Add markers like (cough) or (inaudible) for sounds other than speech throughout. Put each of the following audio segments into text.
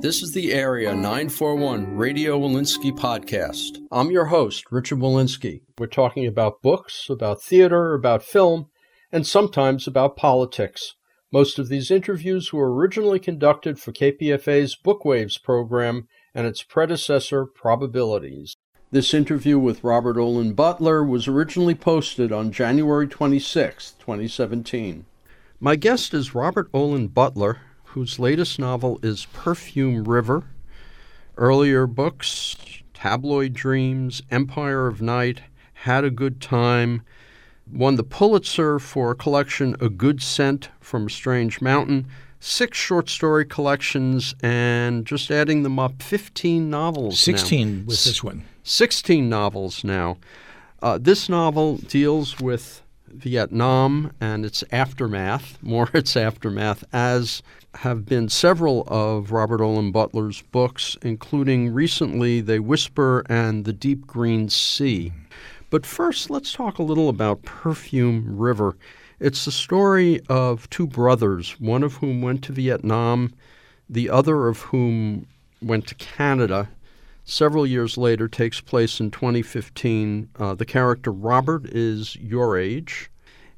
This is the Area 941 Radio Wolinsky podcast. I'm your host, Richard Wolinsky. We're talking about books, about theater, about film, and sometimes about politics. Most of these interviews were originally conducted for KPFA's Bookwaves program and its predecessor, Probabilities. This interview with Robert Olen Butler was originally posted on January 26, 2017. My guest is Robert Olen Butler, whose latest novel is Perfume River. Earlier books, Tabloid Dreams, Empire of Night, Had a Good Time, won the Pulitzer for a collection A Good Scent from a Strange Mountain, six short story collections, and just adding them up, 15 novels 16 now. with this one. 16 novels now. Uh, this novel deals with Vietnam and its aftermath, (laughs) more its aftermath, as have been several of Robert Olen Butler's books, including recently They Whisper and The Deep Green Sea. But first, let's talk a little about Perfume River. It's the story of two brothers, one of whom went to Vietnam, the other of whom went to Canada. Several years later, takes place in 2015. Uh, the character Robert is your age,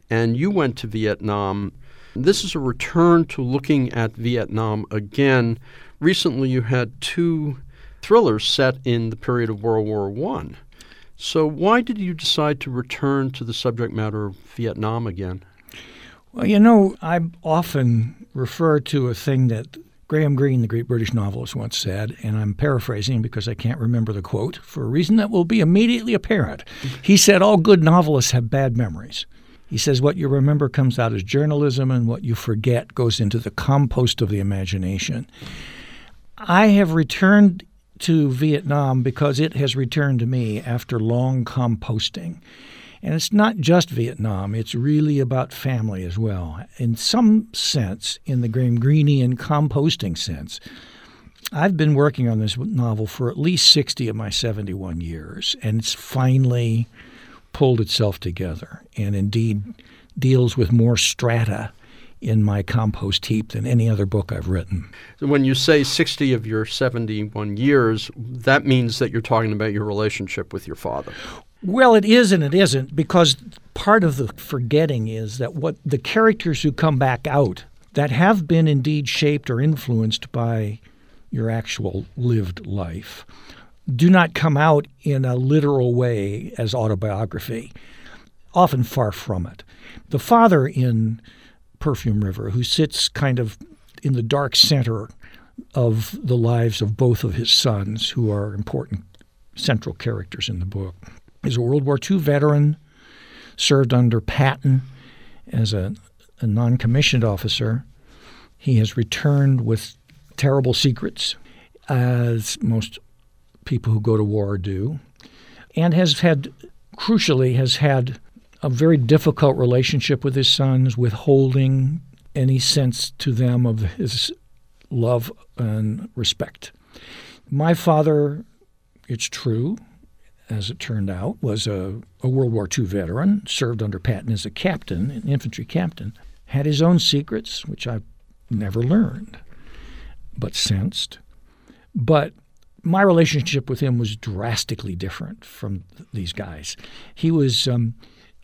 and you went to Vietnam. This is a return to looking at Vietnam again. Recently, you had two thrillers set in the period of World War One. So, why did you decide to return to the subject matter of Vietnam again? Well, you know, I often refer to a thing that Graham Greene, the great British novelist, once said, and I'm paraphrasing because I can't remember the quote for a reason that will be immediately apparent. (laughs) He said, All good novelists have bad memories. He says what you remember comes out as journalism, and what you forget goes into the compost of the imagination. I have returned to Vietnam because it has returned to me after long composting. And it's not just Vietnam, it's really about family as well. In some sense, in the Graham Greenian composting sense, I've been working on this novel for at least 60 of my 71 years, and it's finally pulled itself together and indeed deals with more strata in my compost heap than any other book I've written. So when you say 60 of your 71 years, that means that you're talking about your relationship with your father. Well, it is and it isn't because part of the forgetting is that what the characters who come back out that have been indeed shaped or influenced by your actual lived life do not come out in a literal way as autobiography, often far from it. The father in Perfume River, who sits kind of in the dark center of the lives of both of his sons, who are important central characters in the book, is a World War II veteran, served under Patton as a, a non commissioned officer. He has returned with terrible secrets, as most people who go to war do, and has had, crucially, has had a very difficult relationship with his sons, withholding any sense to them of his love and respect. My father, it's true, as it turned out, was a, a, World War II veteran, served under Patton as a captain, an infantry captain, had his own secrets, which I've never learned, but sensed. But my relationship with him was drastically different from these guys. He was um,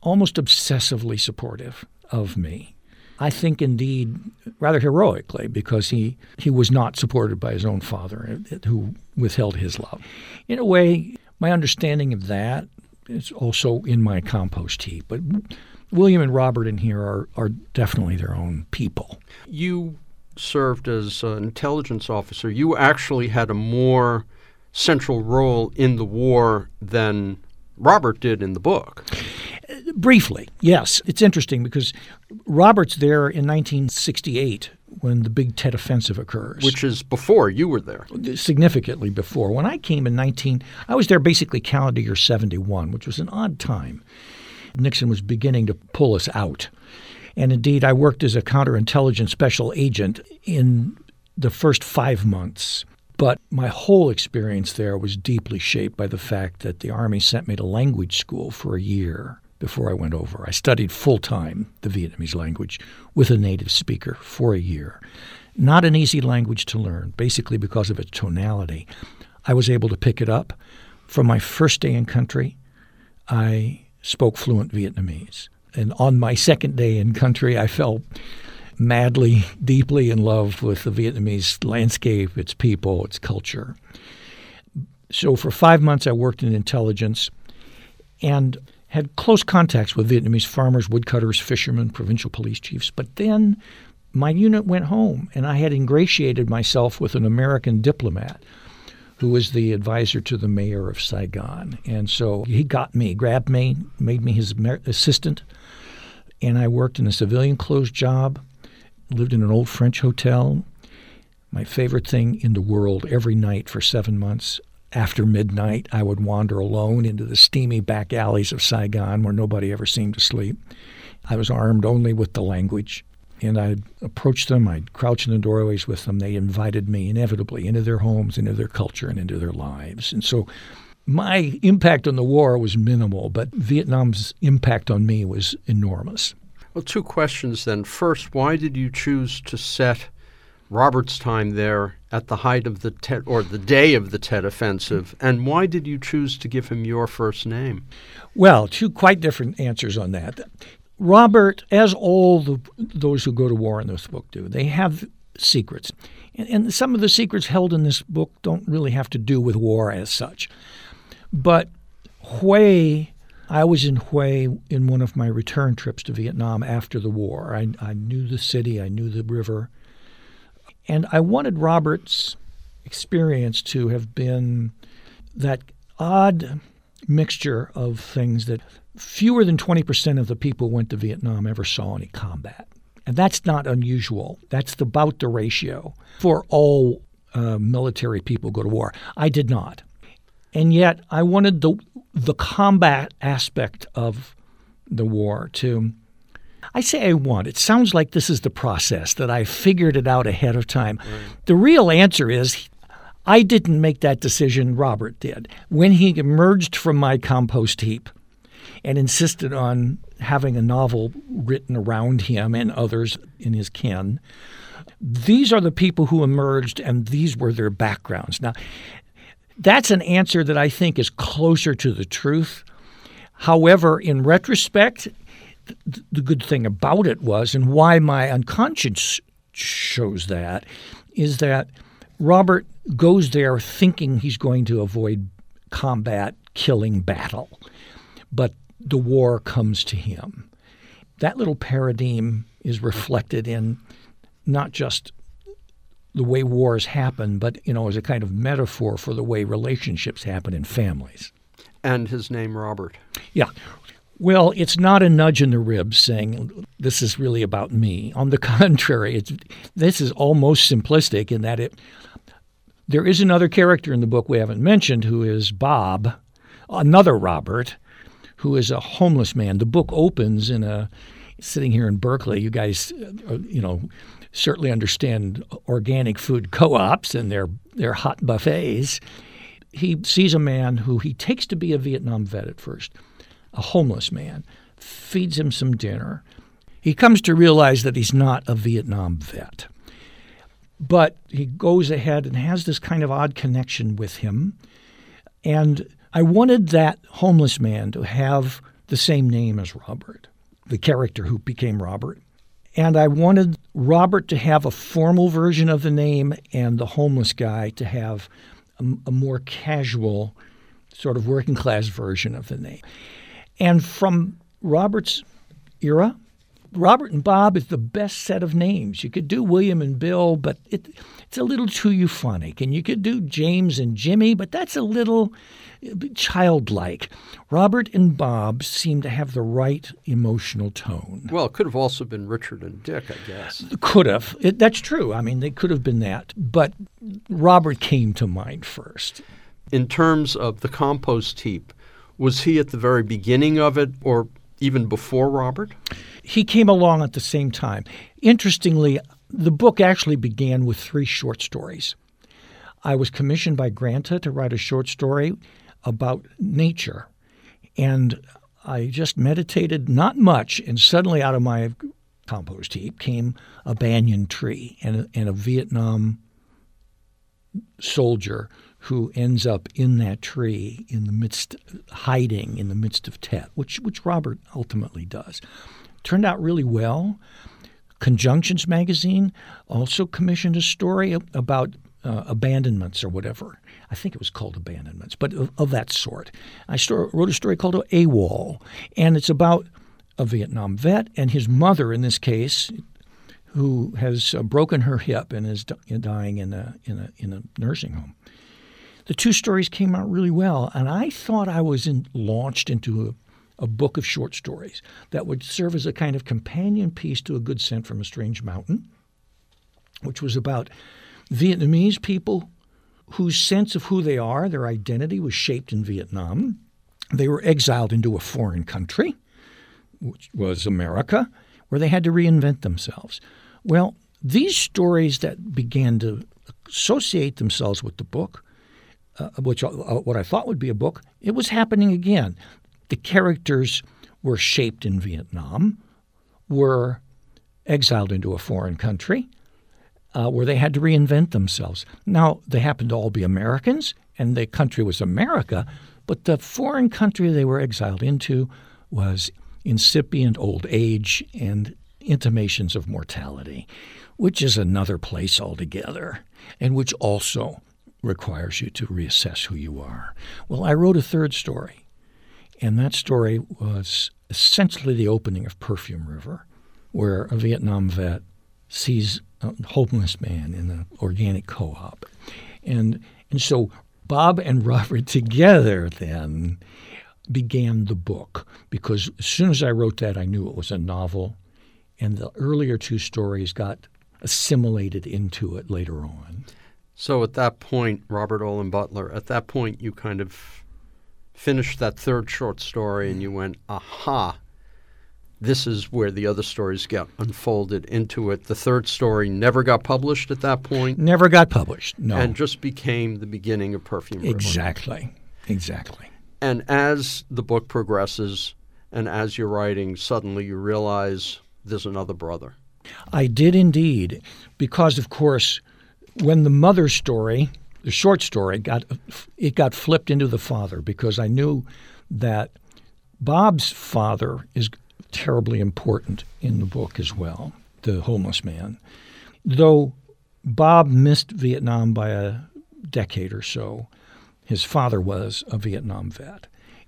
almost obsessively supportive of me. I think, indeed, rather heroically, because he, he was not supported by his own father, uh, who withheld his love. In a way, my understanding of that is also in my compost heap. But William and Robert in here are, are definitely their own people. You served as an intelligence officer. You actually had a more central role in the war than Robert did in the book. Briefly, yes. It's interesting because Robert's there in 1968 when the big Tet Offensive occurs. Which is before you were there. Significantly before. When I came in 19, I was there basically calendar year 71, which was an odd time. Nixon was beginning to pull us out. And indeed, I worked as a counterintelligence special agent in the first five months. But my whole experience there was deeply shaped by the fact that the Army sent me to language school for a year before I went over. I studied full time the Vietnamese language with a native speaker for a year. Not an easy language to learn, basically because of its tonality. I was able to pick it up. From my first day in country, I spoke fluent Vietnamese. And on my second day in country, I fell madly, deeply in love with the Vietnamese landscape, its people, its culture. So for five months, I worked in intelligence and had close contacts with Vietnamese farmers, woodcutters, fishermen, provincial police chiefs. But then my unit went home, and I had ingratiated myself with an American diplomat who was the advisor to the mayor of Saigon. And so he got me, grabbed me, made me his assistant, and I worked in a civilian clothes job, lived in an old French hotel. My favorite thing in the world every night for seven months after midnight, I would wander alone into the steamy back alleys of Saigon where nobody ever seemed to sleep. I was armed only with the language, and I'd approach them, I'd crouch in the doorways with them. They invited me inevitably into their homes, into their culture, and into their lives. And so my impact on the war was minimal, but Vietnam's impact on me was enormous. Well, two questions then. First, why did you choose to set Robert's time there at the height of the Tet or the day of the Tet Offensive, and why did you choose to give him your first name? Well, two quite different answers on that. Robert, as all the, those who go to war in this book do, they have secrets. And, and some of the secrets held in this book don't really have to do with war as such. But Hue, I was in Hue in one of my return trips to Vietnam after the war. I, I knew the city, I knew the river, and I wanted Robert's experience to have been that odd mixture of things that fewer than 20% of the people who went to Vietnam ever saw any combat. And that's not unusual. That's about the ratio for all uh, military people go to war. I did not. And yet I wanted the, the combat aspect of the war to I say I want. It sounds like this is the process, that I figured it out ahead of time. Right. The real answer is I didn't make that decision, Robert did. When he emerged from my compost heap and insisted on having a novel written around him and others in his kin, these are the people who emerged and these were their backgrounds. Now, that's an answer that I think is closer to the truth. However, in retrospect, the good thing about it was, and why my unconscious shows that, is that Robert goes there thinking he's going to avoid combat, killing battle, but the war comes to him. That little paradigm is reflected in not just the way wars happen, but you know, as a kind of metaphor for the way relationships happen in families. And his name, Robert. Yeah. Well, it's not a nudge in the ribs saying this is really about me. On the (laughs) contrary, it's this is almost simplistic in that it there is another character in the book we haven't mentioned who is Bob, another Robert, who is a homeless man. The book opens in a sitting here in Berkeley. You guys, uh, you know, certainly understand organic food co-ops and their their hot buffets. He sees a man who he takes to be a Vietnam vet at first a homeless man, feeds him some dinner. He comes to realize that he's not a Vietnam vet. But he goes ahead and has this kind of odd connection with him. And I wanted that homeless man to have the same name as Robert, the character who became Robert. And I wanted Robert to have a formal version of the name and the homeless guy to have a, a more casual, sort of working class version of the name. And from Robert's era, Robert and Bob is the best set of names. You could do William and Bill, but it, it's a little too euphonic. And you could do James and Jimmy, but that's a little uh, childlike. Robert and Bob seem to have the right emotional tone. Well, it could have also been Richard and Dick, I guess. Could have. It, that's true. I mean, they could have been that. But Robert came to mind first. In terms of the compost heap, was he at the very beginning of it or even before Robert? He came along at the same time. Interestingly, the book actually began with three short stories. I was commissioned by Granta to write a short story about nature. And I just meditated not much, and suddenly out of my compost heap came a banyan tree and a, and a Vietnam soldier who ends up in that tree in the midst, hiding in the midst of Tet, which which Robert ultimately does. Turned out really well. Conjunctions magazine also commissioned a story about uh, abandonments or whatever. I think it was called abandonments, but of, of that sort. I wrote a story called AWOL, and it's about a Vietnam vet and his mother, in this case, who has uh, broken her hip and is dying in a, in, a, in a nursing home. The two stories came out really well, and I thought I was in, launched into a, a book of short stories that would serve as a kind of companion piece to A Good Scent from a Strange Mountain, which was about Vietnamese people whose sense of who they are, their identity, was shaped in Vietnam. They were exiled into a foreign country, which was America, where they had to reinvent themselves. Well, these stories that began to associate themselves with the book, uh, which uh, what I thought would be a book, it was happening again. The characters were shaped in Vietnam, were exiled into a foreign country, uh, where they had to reinvent themselves. Now, they happened to all be Americans, and the country was America, but the foreign country they were exiled into was incipient old age and intimations of mortality, which is another place altogether, and which also requires you to reassess who you are. Well, I wrote a third story, and that story was essentially the opening of Perfume River, where a Vietnam vet sees a homeless man in an organic co-op. And and so Bob and Robert (laughs) together then began the book because as soon as I wrote that I knew it was a novel and the earlier two stories got assimilated into it later on. So at that point, Robert Olen Butler, at that point you kind of finished that third short story and you mm-hmm. went, aha, this is where the other stories get unfolded into it. The third story never got published at that point. Never got published, no. And just became the beginning of Perfume River. Exactly. Exactly. And as the book progresses and as you're writing, suddenly you realize there's another brother. I did indeed, because of course, when the mother story, the short story, got it got flipped into the father because I knew that Bob's father is terribly important in the book as well, the homeless man. Though Bob missed Vietnam by a decade or so, his father was a Vietnam vet.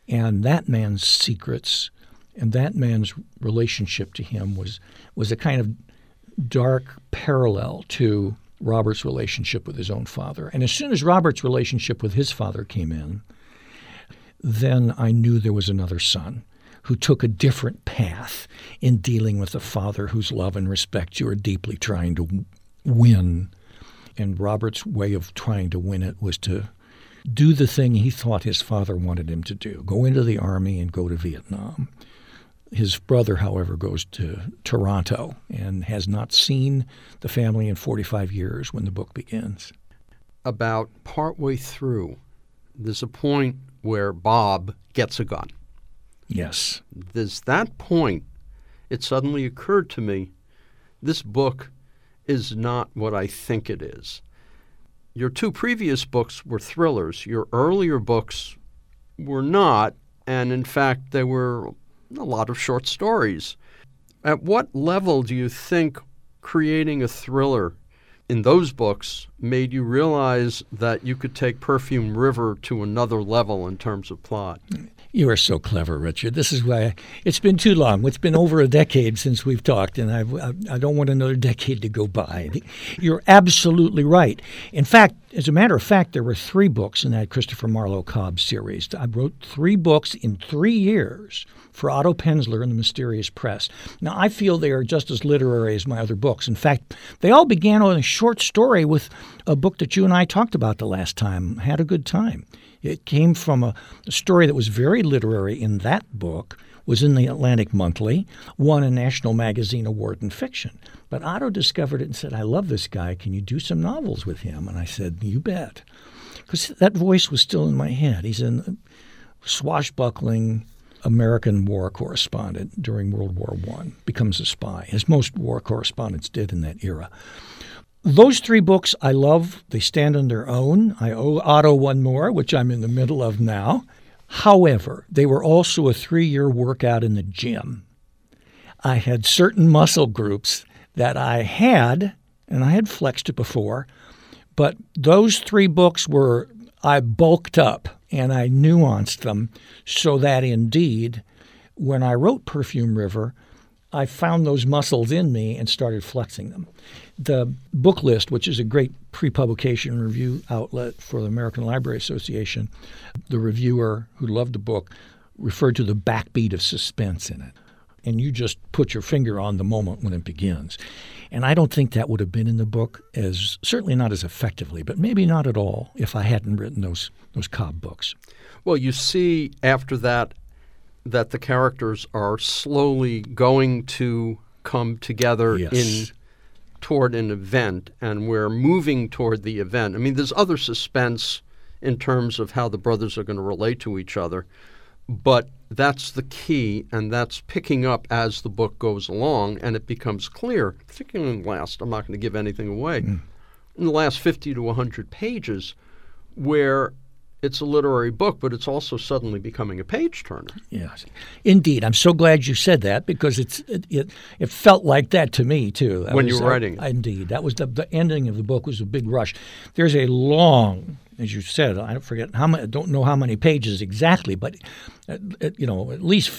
And that man's secrets and that man's relationship to him was, was a kind of dark parallel to Robert's relationship with his own father. And as soon as Robert's relationship with his father came in, then I knew there was another son who took a different path in dealing with a father whose love and respect you are deeply trying to win. And Robert's way of trying to win it was to do the thing he thought his father wanted him to do go into the army and go to Vietnam. His brother, however, goes to Toronto and has not seen the family in 45 years when the book begins. About partway through, there's a point where Bob gets a gun. Yes. There's that point, it suddenly occurred to me this book is not what I think it is. Your two previous books were thrillers. Your earlier books were not, and in fact, they were a lot of short stories. At what level do you think creating a thriller in those books made you realize that you could take Perfume River to another level in terms of plot? You are so clever, Richard. This is why I, it's been too long. It's been over a decade since we've talked, and I've, I, I don't want another decade to go by. You're absolutely right. In fact, as a matter of fact, there were three books in that Christopher Marlowe Cobb series. I wrote three books in three years for Otto Penzler and the Mysterious Press. Now, I feel they are just as literary as my other books. In fact, they all began on a short story with a book that you and I talked about the last time, Had a Good Time. It came from a story that was very literary in that book, was in the Atlantic Monthly, won a National Magazine Award in fiction. But Otto discovered it and said, I love this guy. Can you do some novels with him? And I said, You bet. Because that voice was still in my head. He's a swashbuckling American war correspondent during World War I, becomes a spy, as most war correspondents did in that era. Those three books I love. They stand on their own. I owe Otto one more, which I'm in the middle of now. However, they were also a three year workout in the gym. I had certain muscle groups that I had, and I had flexed it before, but those three books were, I bulked up and I nuanced them so that indeed, when I wrote Perfume River, I found those muscles in me and started flexing them. The Booklist, which is a great pre publication review outlet for the American Library Association, the reviewer who loved the book referred to the backbeat of suspense in it. And you just put your finger on the moment when it begins. And I don't think that would have been in the book as certainly not as effectively, but maybe not at all if I hadn't written those those Cobb books. Well, you see after that that the characters are slowly going to come together yes. in toward an event and we're moving toward the event. I mean, there's other suspense in terms of how the brothers are going to relate to each other, but that's the key, and that's picking up as the book goes along, and it becomes clear, particularly in the last, I'm not going to give anything away, mm. in the last 50 to 100 pages, where it's a literary book, but it's also suddenly becoming a page turner. Yes, indeed. I'm so glad you said that because it's it it, it felt like that to me too. That when was, you were writing, uh, indeed, that was the the ending of the book was a big rush. There's a long as you said, I don't forget how many, I don't know how many pages exactly, but uh, you know, at least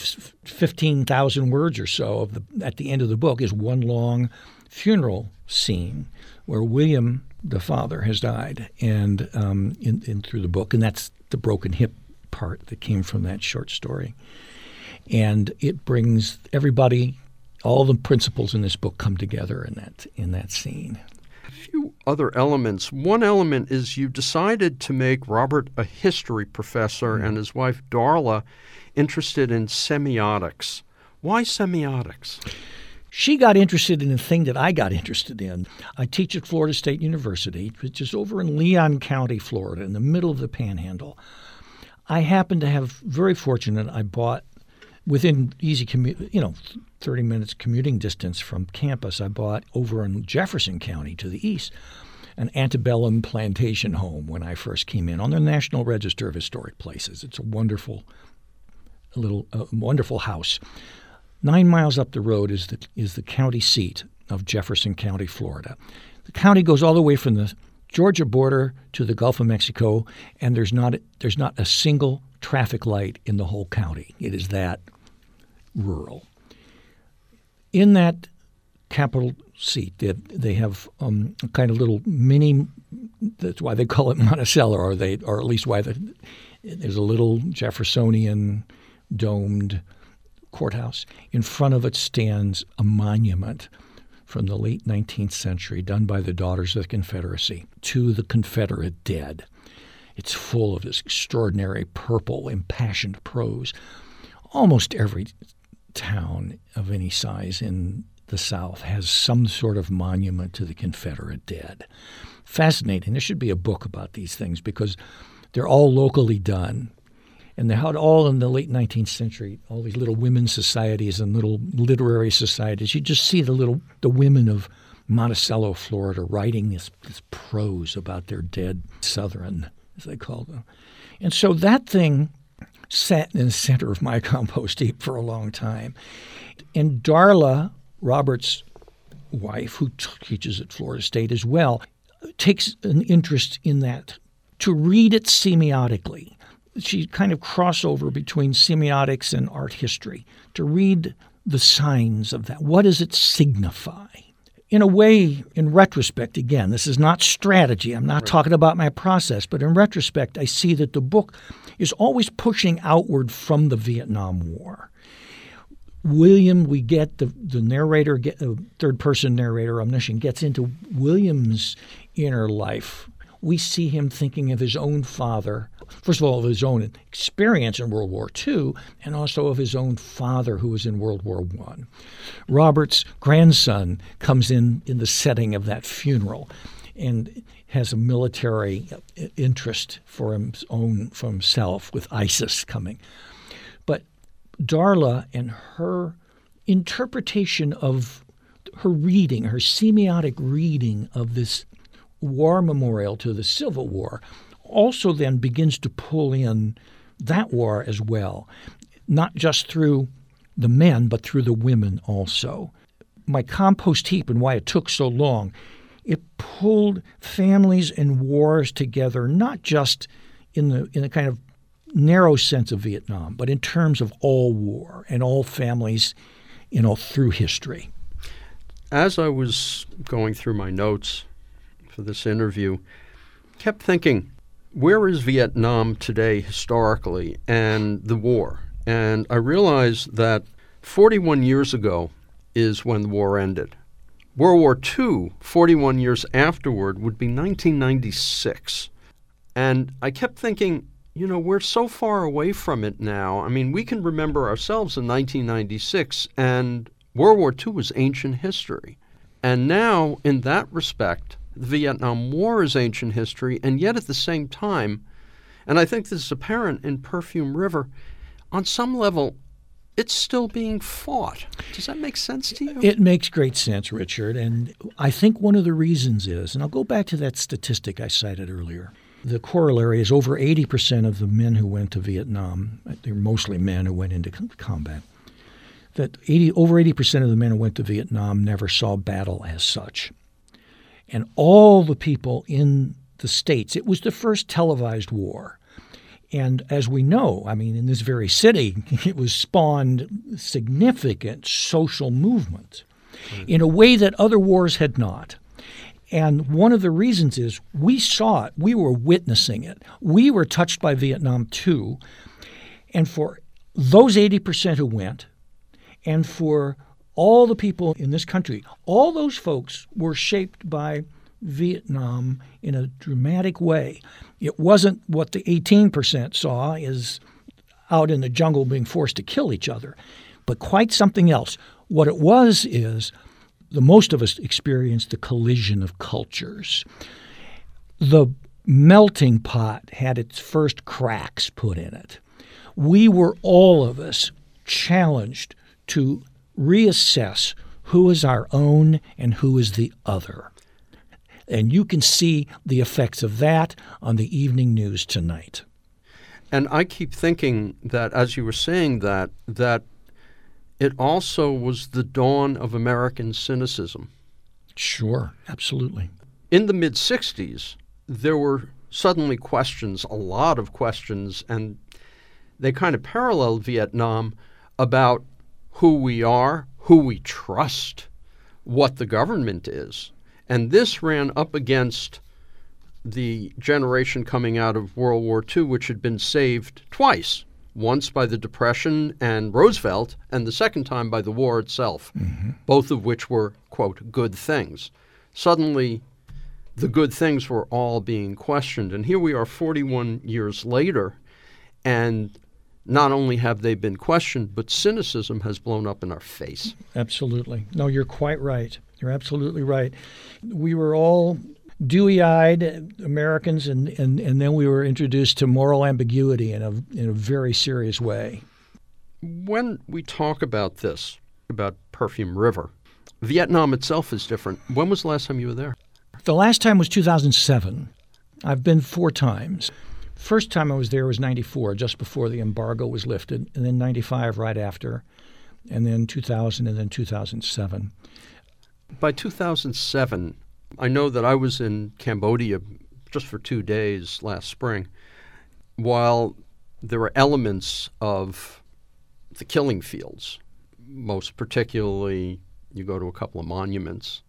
fifteen thousand words or so of the at the end of the book is one long funeral scene where William, the father, has died, and um, in, in through the book, and that's the broken hip part that came from that short story, and it brings everybody. All the principals in this book come together in that in that scene A few other elements. One element is you decided to make Robert a history professor mm-hmm. and his wife Darla interested in semiotics. Why semiotics? She got interested in the thing that I got interested in. I teach at Florida State University, which is over in Leon County, Florida, in the middle of the panhandle. I happen to have very fortunate. I bought within easy commute, you know, 30 minutes commuting distance from campus, I bought over in Jefferson County to the east an antebellum plantation home when I first came in on the National Register of Historic Places. It's a wonderful little uh, wonderful house. 9 miles up the road is the is the county seat of Jefferson County, Florida. The county goes all the way from the Georgia border to the Gulf of Mexico and there's not there's not a single traffic light in the whole county. It is that rural. In that capital seat, they, they have um, a kind of little mini. That's why they (laughs) call it Monticello, or they, or at least why the, there's a little Jeffersonian domed courthouse. In front of it stands a monument from the late 19th century, done by the Daughters of the Confederacy, to the Confederate dead. It's full of this extraordinary purple, impassioned prose. Almost every town of any size in the South has some sort of monument to the Confederate dead. Fascinating. There should be a book about these things because they're all locally done. And they had all in the late 19th century, all these little women's societies and little literary societies. You just see the little the women of Monticello, Florida, writing this, this prose about their dead Southern, as they call them. And so that thing sat in the center of my (laughs) compost heap for a long time. And Darla, Robert's wife, who teaches at Florida State as well, takes an interest in that to read it semiotically. She kind of crossover between semiotics and art history to read the signs of that. What does it signify? in a way, in retrospect, again, this is not strategy. I'm not right. talking about my process, but in retrospect, I see that the book is always pushing outward from the Vietnam War. William, we get the, the narrator, get, uh, third person narrator, omniscient, gets into William's inner life. We see him thinking of his own father first of all, of his own experience in World War II and also of his own father who was in World War I. Robert's grandson comes in in the setting of that funeral and has a military uh, interest for his own for himself with ISIS coming. But Darla and her interpretation of her reading, her semiotic reading of this war memorial to the Civil War, also then begins to pull in that war as well, not just through the men, but through the women also. My compost heap and why it took so long, it pulled families and wars together, not just in the in a kind of narrow sense of Vietnam, but in terms of all war and all families, you know, through history. As I was going through my notes for this interview, kept thinking, where is Vietnam today historically and the war? And I realized that 41 years ago is when the war ended. World War II, 41 years afterward, would be 1996. And I kept thinking, you know, we're so far away from it now. I mean, we can remember ourselves in 1996, and World War II was ancient history. And now, in that respect, the Vietnam War is ancient history, and yet at the same time, and I think this is apparent in Perfume River, on some level, it's still being fought. Does that make sense to you? It makes great sense, Richard. And I think one of the reasons is, and I'll go back to that statistic I cited earlier. The corollary is over 80% of the men who went to Vietnam, they're mostly men who went into combat, that 80, over 80% of the men who went to Vietnam never saw battle as such. And all the people in the States, it was the first televised war. And as we know, I mean, in this very city, (laughs) it was spawned significant social movement hmm. in a way that other wars had not. And one of the reasons is we saw it, we were witnessing it. We were touched by Vietnam too. And for those 80% who went, and for all the people in this country, all those folks were shaped by Vietnam in a dramatic way. It wasn't what the 18% saw is out in the jungle being forced to kill each other, but quite something else. What it was is the most of us experienced the collision of cultures. The melting pot had its first cracks put in it. We were all of us challenged to reassess who is our own and who is the other. And you can see the effects of that on the evening news tonight. And I keep thinking that as you were saying that, that it also was the dawn of American cynicism. Sure, absolutely. In the mid 60s, there were suddenly questions, a lot of questions, and they kind of paralleled Vietnam about who we are, who we trust, what the government is. And this ran up against the generation coming out of World War II, which had been saved twice once by the Depression and Roosevelt, and the second time by the war itself, mm-hmm. both of which were, quote, good things. Suddenly, the good things were all being questioned. And here we are 41 years later, and not only have they been questioned, but cynicism has blown up in our face. Absolutely. No, you're quite right. You're absolutely right. We were all dewy eyed Americans, and, and, and then we were introduced to moral ambiguity in a, in a very serious way. When we talk about this, about Perfume River, Vietnam itself is different. When was the last time you were there? The last time was 2007. I've been four times. First time I was there was 94, just before the embargo was lifted, and then 95 right after, and then 2000, and then 2007. By 2007, I know that I was in Cambodia just for two days last spring. While there were elements of the killing fields, most particularly, you go to a couple of monuments.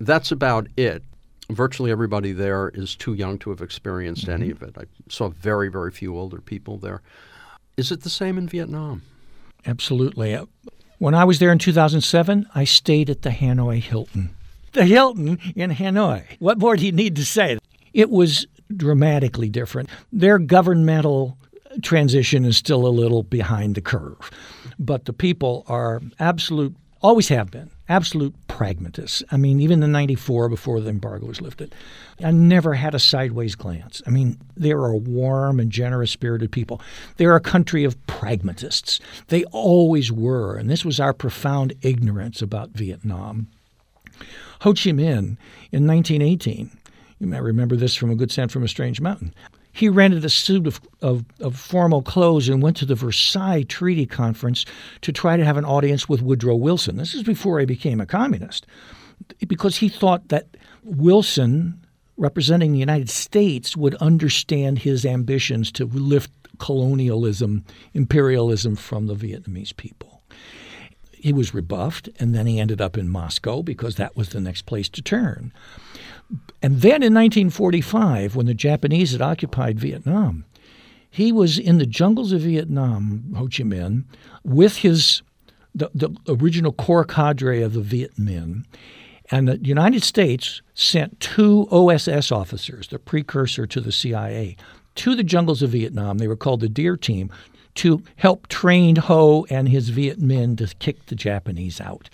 That's about it virtually everybody there is too young to have experienced mm-hmm. any of it. I saw very, very few older people there. Is it the same in Vietnam? Absolutely. When I was there in 2007, I stayed at the Hanoi Hilton. The Hilton in Hanoi. What more do you need to say? It was dramatically different. Their governmental transition is still a little behind the curve, but the people are absolute, always have been, absolute pragmatists. I mean, even in 94, before the embargo was lifted, I never had a sideways glance. I mean, they are warm and generous spirited people. They're a country of pragmatists. They always were. And this was our profound ignorance about Vietnam. Ho Chi Minh in 1918, you might remember this from A Good Scent from a Strange Mountain. He rented a suit of, of, of, formal clothes and went to the Versailles Treaty Conference to try to have an audience with Woodrow Wilson. This is before he became a communist, because he thought that Wilson, representing the United States, would understand his ambitions to lift colonialism, imperialism from the Vietnamese people. He was rebuffed, and then he ended up in Moscow because that was the next place to turn. And then in 1945, when the Japanese had occupied Vietnam, he was in the jungles of Vietnam, Ho Chi Minh, with his the, the original core cadre of the Viet Minh. And the United States sent two OSS officers, the precursor to the CIA, to the jungles of Vietnam. They were called the Deer Team to help train Ho and his Viet Minh to kick the Japanese out.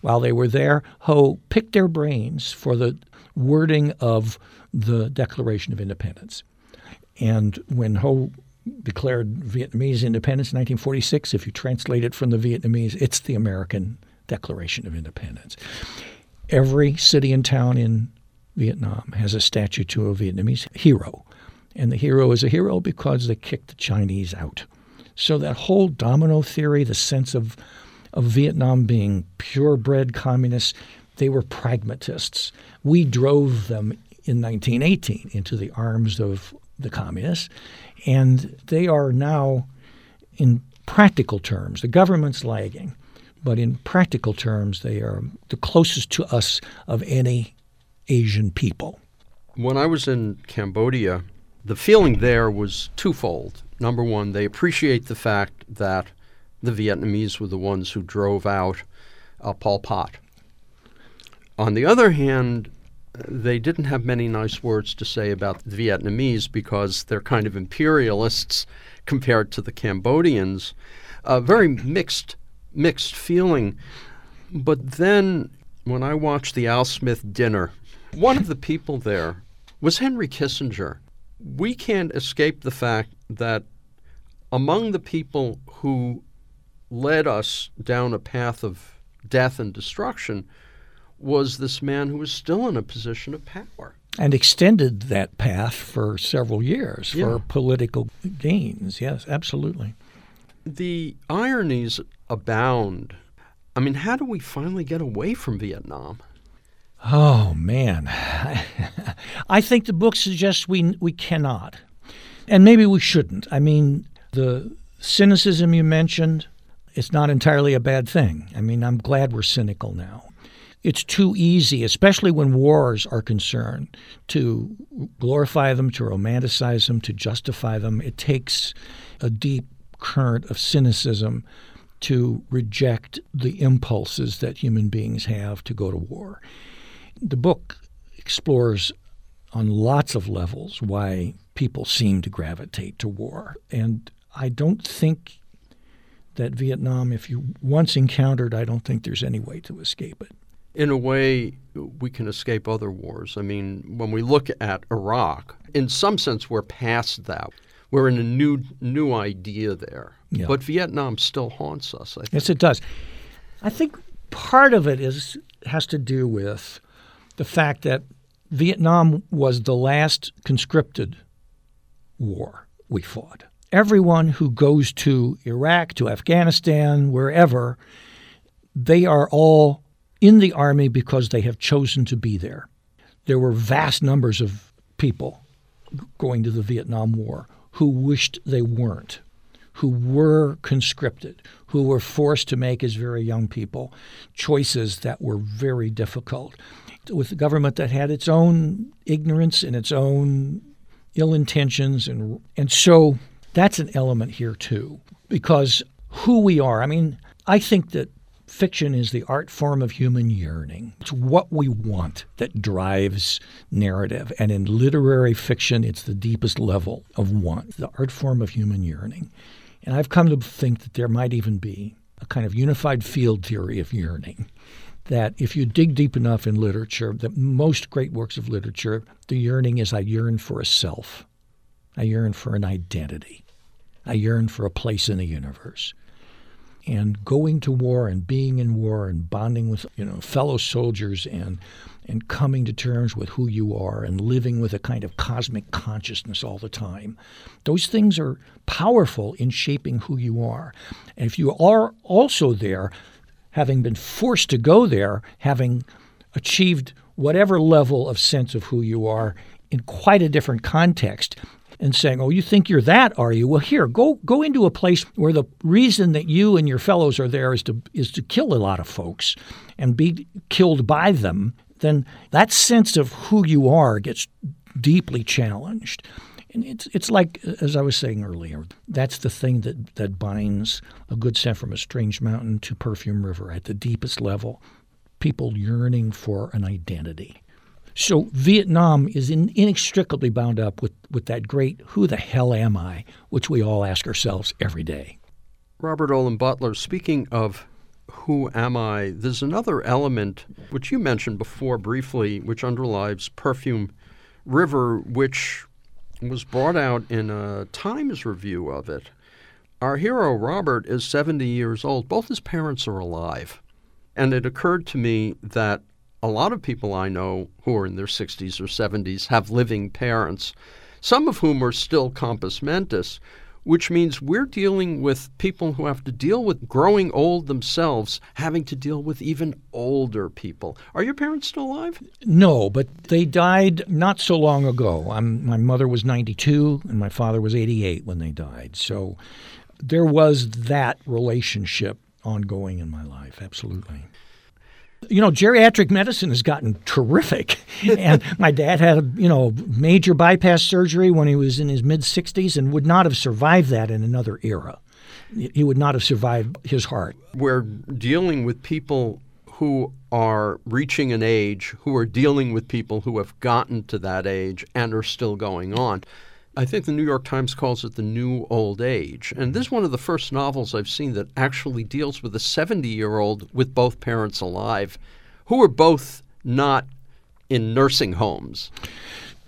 While they were there, Ho picked their brains for the wording of the Declaration of Independence. And when Ho declared Vietnamese independence in 1946, if you translate it from the Vietnamese, it's the American Declaration of Independence. Every city and town in Vietnam has a statue to a Vietnamese hero. And the hero is a hero because they kicked the Chinese out. So that whole domino theory, the sense of, of Vietnam being purebred communists, they were pragmatists. We drove them in 1918 into the arms of the communists, and they are now, in practical terms, the government's lagging, but in practical terms, they are the closest to us of any Asian people. When I was in Cambodia, the feeling there was twofold. Number one, they appreciate the fact that the Vietnamese were the ones who drove out uh, Pol Pot. On the other hand, they didn't have many nice words to say about the Vietnamese because they're kind of imperialists compared to the Cambodians. A very mixed, mixed feeling. But then, when I watched the Al Smith dinner, one of the people there was Henry Kissinger. We can't escape the fact that among the people who led us down a path of death and destruction was this man who was still in a position of power. And extended that path for several years yeah. for political gains. Yes, absolutely. The ironies abound. I mean, how do we finally get away from Vietnam? Oh man, (laughs) I think the book suggests we we cannot, and maybe we shouldn't. I mean, the cynicism you mentioned, it's not entirely a bad thing. I mean, I'm glad we're cynical now it's too easy, especially when wars are concerned, to glorify them, to romanticize them, to justify them. It takes a deep current of cynicism to reject the impulses that human beings have to go to war. The book explores on lots of levels why people seem to gravitate to war. And I don't think that Vietnam, if you once encountered, I don't think there's any way to escape it in a way, we can escape other wars. I mean, when we look at Iraq, in some sense, we're past that. We're in a new new idea there. Yeah. But Vietnam still haunts us. Yes, it does. I think part of it is has to do with the fact that Vietnam was the last conscripted war we fought. Everyone who goes to Iraq, to Afghanistan, wherever, they are all in the Army because they have chosen to be there. There were vast numbers of people going to the Vietnam War who wished they weren't, who were conscripted, who were forced to make, as very young people, choices that were very difficult. With a government that had its own ignorance and its own ill intentions. And, and so that's an element here, too, because who we are. I mean, I think that Fiction is the art form of human yearning. It's what we want that drives narrative. And in literary fiction, it's the deepest level of want, the art form of human yearning. And I've come to think that there might even be a kind of unified field theory of yearning that if you dig deep enough in literature, that most great works of literature, the yearning is I yearn for a self. I yearn for an identity. I yearn for a place in the universe. And going to war and being in war and bonding with you know fellow soldiers and and coming to terms with who you are and living with a kind of cosmic consciousness all the time. Those things are powerful in shaping who you are. And if you are also there, having been forced to go there, having achieved whatever level of sense of who you are in quite a different context, and saying, "Oh, you think you're that, are you? Well, here, go go into a place where the reason that you and your fellows are there is to is to kill a lot of folks and be killed by them." Then that sense of who you are gets deeply challenged. And it's it's like as I was saying earlier, that's the thing that that binds a good scent from a strange mountain to Perfume River at the deepest level. People yearning for an identity. So Vietnam is in, inextricably bound up with, with that great who the hell am I, which we all ask ourselves every day. Robert Olen Butler, speaking of who am I, there's another element which you mentioned before briefly, which underlies Perfume River, which was brought out in a Times review of it. Our hero, Robert, is 70 years old. Both his parents are alive. And it occurred to me that a lot of people I know who are in their 60s or 70s have living parents, some of whom are still compos mentis, which means we're dealing with people who have to deal with growing old themselves, having to deal with even older people. Are your parents still alive? No, but they died not so long ago. I'm, my mother was 92 and my father was 88 when they died. So there was that relationship ongoing in my life, absolutely. You know, geriatric medicine has gotten terrific. (laughs) and my dad had, a, you know, major bypass surgery when he was in his mid 60s and would not have survived that in another era. He would not have survived his heart. We're dealing with people who are reaching an age, who are dealing with people who have gotten to that age and are still going on. I think the New York Times calls it the new old age. And this is one of the first novels I've seen that actually deals with a 70 year old with both parents alive who are both not in nursing homes.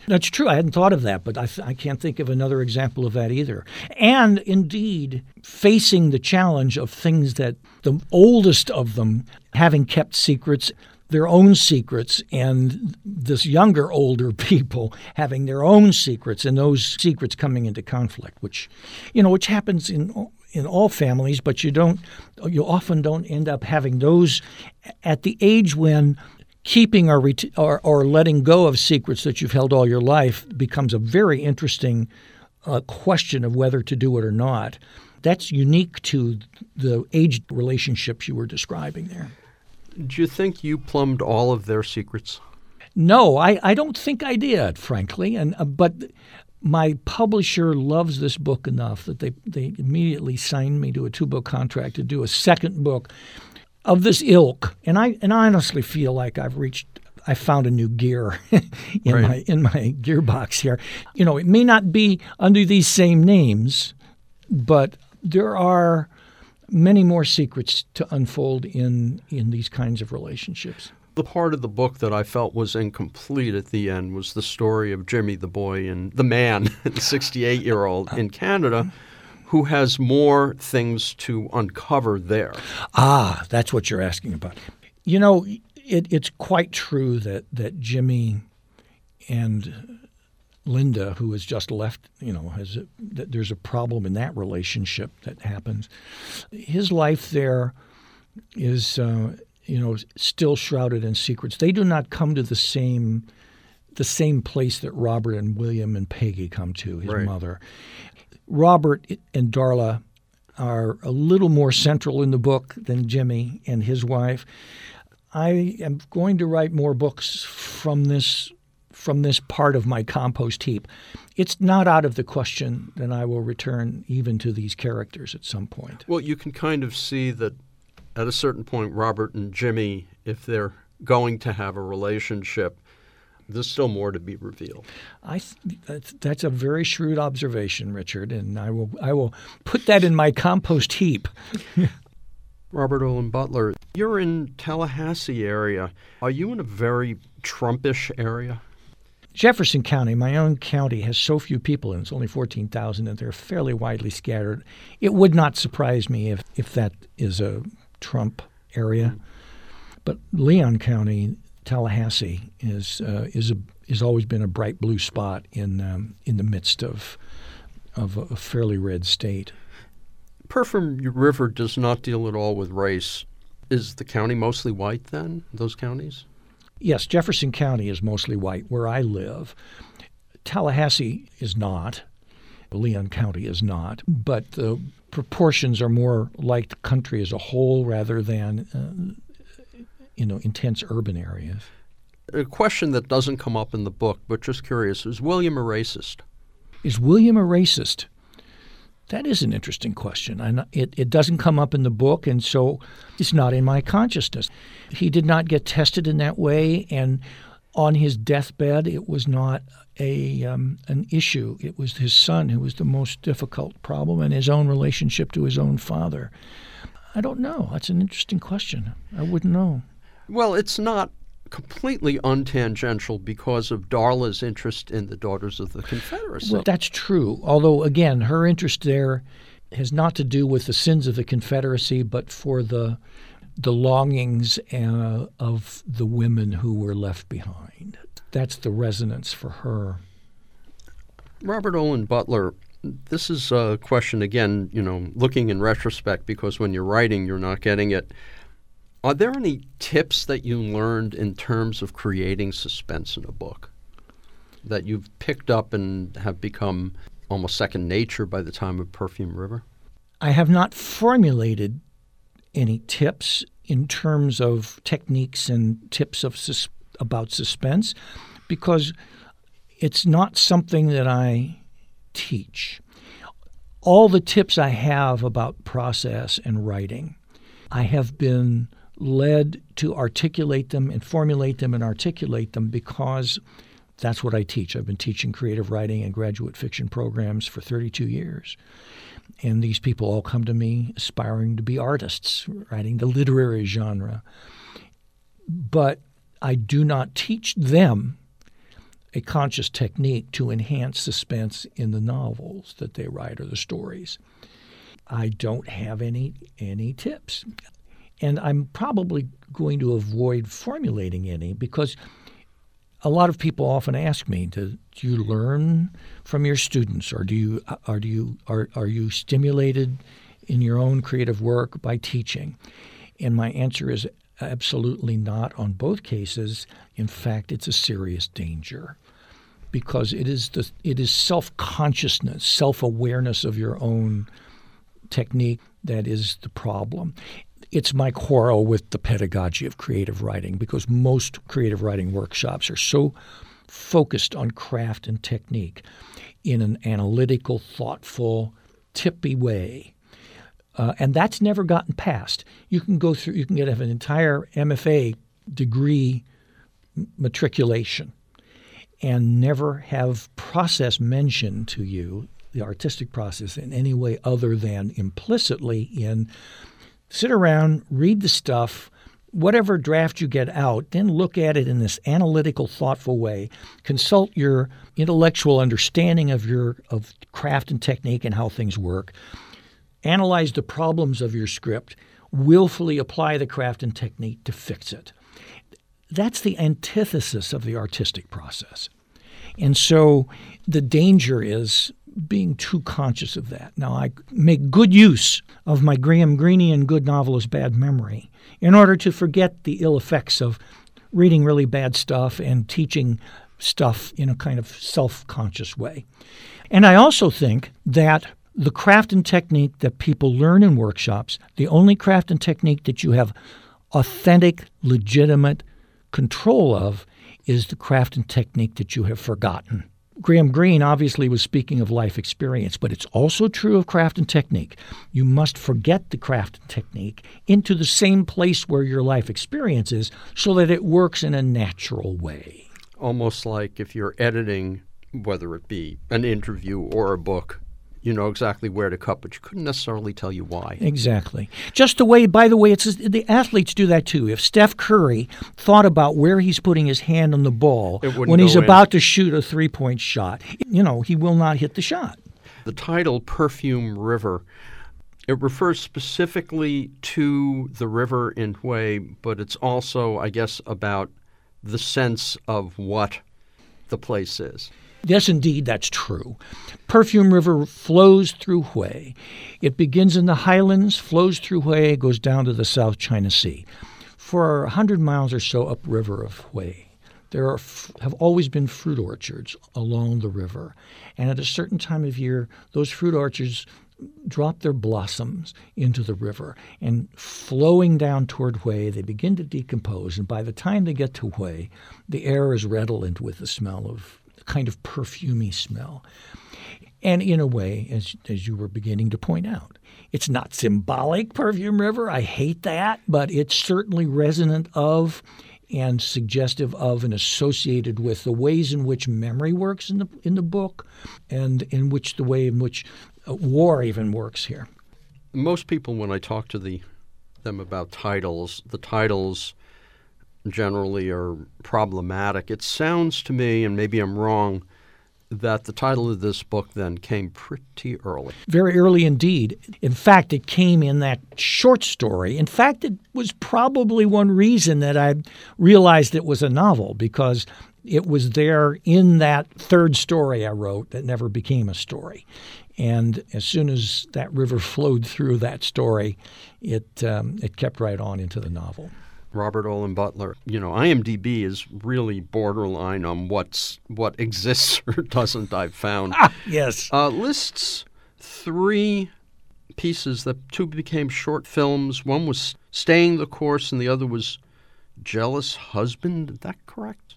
That's true. I hadn't thought of that, but I, I, can't think of another example of that either. And indeed, facing the challenge of things that the oldest of them having kept secrets their own secrets and this younger older (laughs) people having their own secrets and those secrets coming into conflict which you know which happens in in all families but you don't you often don't end up having those at the age when keeping or, ret- or, or letting go of secrets that you've held all your life becomes a very interesting uh, question of whether to do it or not that's unique to the age relationships you were describing there do you think you plumbed all of their secrets? No, I, I don't think I did, frankly. And uh, but my publisher loves this book enough that they they immediately signed me to a two book contract to do a second book of this ilk. And I and I honestly feel like I've reached I found a new gear (laughs) in right. my in my gearbox here. You know, it may not be under these same names, but there are many more secrets to unfold in in these kinds of relationships. The part of the book that I felt was incomplete at the end was the story of Jimmy the boy and the man, (laughs) the 68 year old in Canada, who has more things to uncover there. Ah, that's what you're asking about. You know, it, it's quite true that that Jimmy and Linda, who has just left, you know, has a, there's a problem in that relationship that happens. His life there is, uh, you know, still shrouded in secrets. They do not come to the same the same place that Robert and William and Peggy come to, his right. mother. Robert and Darla are a little more central in the book than Jimmy and his wife. I am going to write more books from this from this part of my compost heap. It's not out of the question that I will return even to these characters at some point. Well, you can kind of see that at a certain point, Robert and Jimmy, if they're going to have a relationship, there's still more to be revealed. I th- that's, that's a very shrewd observation, Richard, and I will I will put that in my compost heap. (laughs) Robert Olen Butler, You're in Tallahassee area. Are you in a very Trumpish area? Jefferson County, my own county, has so few people, and it's only 14,000, and they're fairly widely scattered. It would not surprise me if, if that is a Trump area. Mm-hmm. But Leon County, Tallahassee, is uh, is a, is always been a bright blue spot in um, in the midst of of a fairly red state. Perfume River does not deal at all with race. Is the county mostly white then? Those counties? Yes, Jefferson County is mostly white where I live. Tallahassee is not. Leon County is not. But the proportions are more like the country as a whole rather than, uh, you know, intense urban areas. A question that doesn't come up in the book, but just curious is William a racist? Is William a racist? That is an interesting question. And it, it doesn't come up in the book, and so it's not in my consciousness. He did not get tested in that way, and on his deathbed, it was not a um, an issue. It was his son who was the most difficult problem, and his own relationship to his own father. I don't know. That's an interesting question. I wouldn't know. Well, it's not completely untangential because of Darla's interest in the Daughters of the Confederacy. Well, that's true. Although, again, her interest there has not to do with the sins of the Confederacy, but for the the longings uh, of the women who were left behind. That's the resonance for her. Robert Olen Butler, this is a question again, you know, looking in retrospect because when you're writing, you're not getting it. Are there any tips that you learned in terms of creating suspense in a book that you've picked up and have become almost second nature by the time of Perfume River? I have not formulated any tips in terms of techniques and tips of sus- about suspense because it's not something that I teach. All the tips I have about process and writing, I have been led to articulate them and formulate them and articulate them because that's what I teach. I've been teaching creative writing and graduate fiction programs for 32 years. And these people all come to me aspiring to be artists, writing the literary genre. But I do not teach them a conscious technique to enhance suspense in the novels that they write or the stories. I don't have any any tips. And I'm probably going to avoid formulating any because a lot of people often ask me, do, do you learn from your students or do you uh, are do you are, are you stimulated in your own creative work by teaching? And my answer is absolutely not on both cases. In fact, it's a serious danger because it is the it is self-consciousness, self-awareness of your own technique that is the problem it's my quarrel with the pedagogy of creative writing because most creative writing workshops are so focused on craft and technique in an analytical, thoughtful, tippy way. Uh, and that's never gotten past. You can go through, you can get an entire MFA degree matriculation and never have process mentioned to you, the artistic process, in any way other than implicitly in sit around, read the stuff, whatever draft you get out, then look at it in this analytical, thoughtful way. Consult your intellectual understanding of your of craft and technique and how things work. Analyze the problems of your script. Willfully apply the craft and technique to fix it. That's the antithesis of the artistic process. And so the danger is being too conscious of that. Now, I make good use of my Graham Greenian good novelist bad memory in order to forget the ill effects of reading really bad stuff and teaching stuff in a kind of self conscious way. And I also think that the craft and technique that people learn in workshops, the only craft and technique that you have authentic, legitimate control of, is the craft and technique that you have forgotten. Graham Greene obviously was speaking of life experience, but it's also true of craft and technique. You must forget the craft and technique into the same place where your life experience is so that it works in a natural way. Almost like if you're editing, whether it be an interview or a book, you know exactly where to cut, but you couldn't necessarily tell you why. Exactly. Just the way, by the way, it's the athletes do that too. If Steph Curry thought about where he's putting his hand on the ball when he's about to shoot a three point shot, you know, he will not hit the shot. The title, Perfume River, it refers specifically to the river in Hue, but it's also, I guess, about the sense of what the place is. Yes, indeed, that's true. Perfume River flows through Hue. It begins in the highlands, flows through Hue, goes down to the South China Sea. For a hundred miles or so upriver of Hue, there are, have always been fruit orchards along the river. And at a certain time of year, those fruit orchards drop their blossoms into the river and flowing down toward Hue, they begin to decompose. And by the time they get to Hue, the air is redolent with the smell of kind of perfumy smell. And in a way, as, as you were beginning to point out, it's not symbolic, Perfume River. I hate that, but it's certainly resonant of and suggestive of and associated with the ways in which memory works in the in the book, and in which the way in which uh, war even works here. Most people, when I talk to the them about titles, the titles generally are problematic. It sounds to me, and maybe I'm wrong, that the title of this book then came pretty early. Very early indeed. In fact, it came in that short story. In fact, it was probably one reason that I realized it was a novel because it was there in that third story I wrote that never became a story. And as soon as that river flowed through that story, it um, it kept right on into the novel. Robert Olen Butler. You know, IMDb is really borderline on what's what exists (laughs) or doesn't. I've found. Ah, yes. Uh, lists three pieces that two became short films. One was Staying the Course, and the other was Jealous Husband. Is that correct?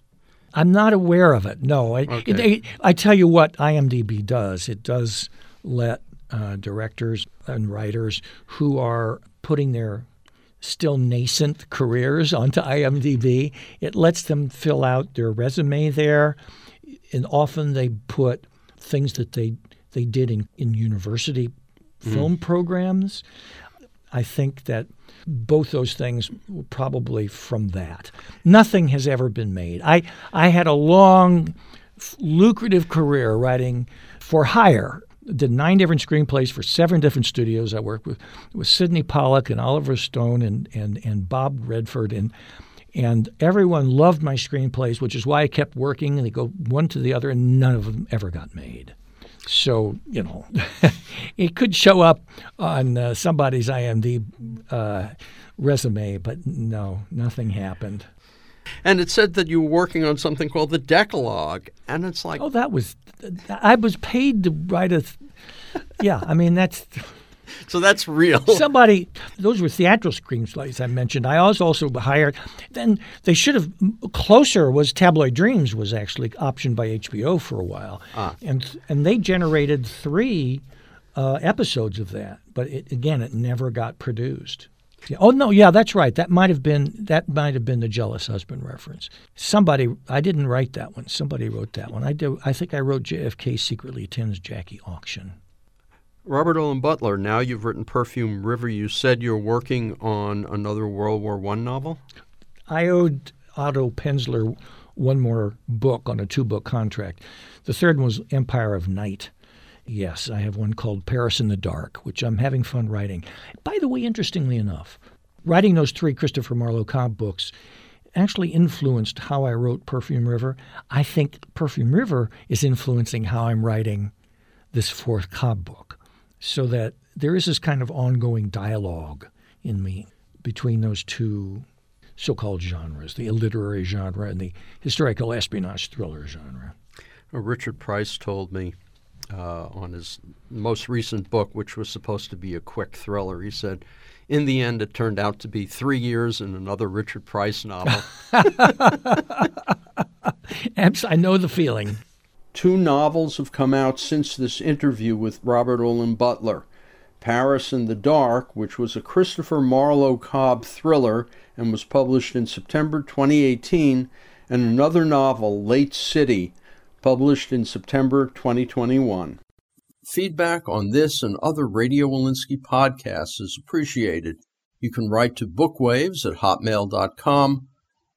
I'm not aware of it. No, I, okay. it, it, I tell you what IMDb does. It does let uh, directors and writers who are putting their still nascent careers onto IMDb. It lets them fill out their resume there, and often they put things that they they did in, in university mm. film programs. I think that both those things probably from that. Nothing has ever been made. I I had a long, lucrative career writing for hire did nine different screenplays for seven different studios. I worked with with Sydney Pollack and Oliver Stone and and and Bob Redford and and everyone loved my screenplays, which is why I kept working. And they go one to the other, and none of them ever got made. So you know, (laughs) it could show up on uh, somebody's IMDb uh, resume, but no, nothing happened. And it said that you were working on something called the Decalogue, and it's like, oh, that was I was paid to write a. Yeah, I mean that's. So that's real. (laughs) Somebody, those were theatrical screenplays I mentioned. I was also hired. Then they should have closer was Tabloid Dreams was actually optioned by HBO for a while, ah. and and they generated three uh, episodes of that. But it, again, it never got produced. Oh no, yeah, that's right. That might have been that might have been the jealous husband reference. Somebody, I didn't write that one. Somebody wrote that one. I did. I think I wrote JFK secretly attends Jackie auction. Robert Olen Butler. Now you've written Perfume River. You said you're working on another World War One novel. I owed Otto Penzler one more book on a two-book contract. The third one was Empire of Night Yes, I have one called Paris in the Dark, which I'm having fun writing. By the way, interestingly enough, writing those three Christopher Marlowe Cobb books actually influenced how I wrote Perfume River. I think Perfume River is influencing how I'm writing this fourth Cobb book, so that there is this kind of ongoing dialogue in me between those two so-called genres, the literary genre and the historical espionage thriller genre. Uh, Richard Price told me uh, on his most recent book, which was supposed to be a quick thriller. He said, in the end, it turned out to be three years and another Richard Price novel. (laughs) I know the feeling. Two novels have come out since this interview with Robert Olen Butler. Paris in the Dark, which was a Christopher Marlowe Cobb thriller and was published in September 2018, and another novel, Late City, published in September 2021. Feedback on this and other Radio Wolinsky podcasts is appreciated. You can write to bookwaves at hotmail.com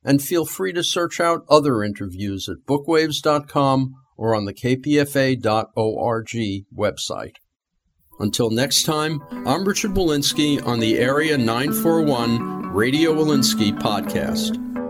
and feel free to search out other interviews at bookwaves.com or on the kpfa.org website. Until next time, I'm Richard Wolinsky on the Area 941 Radio Wolinsky podcast.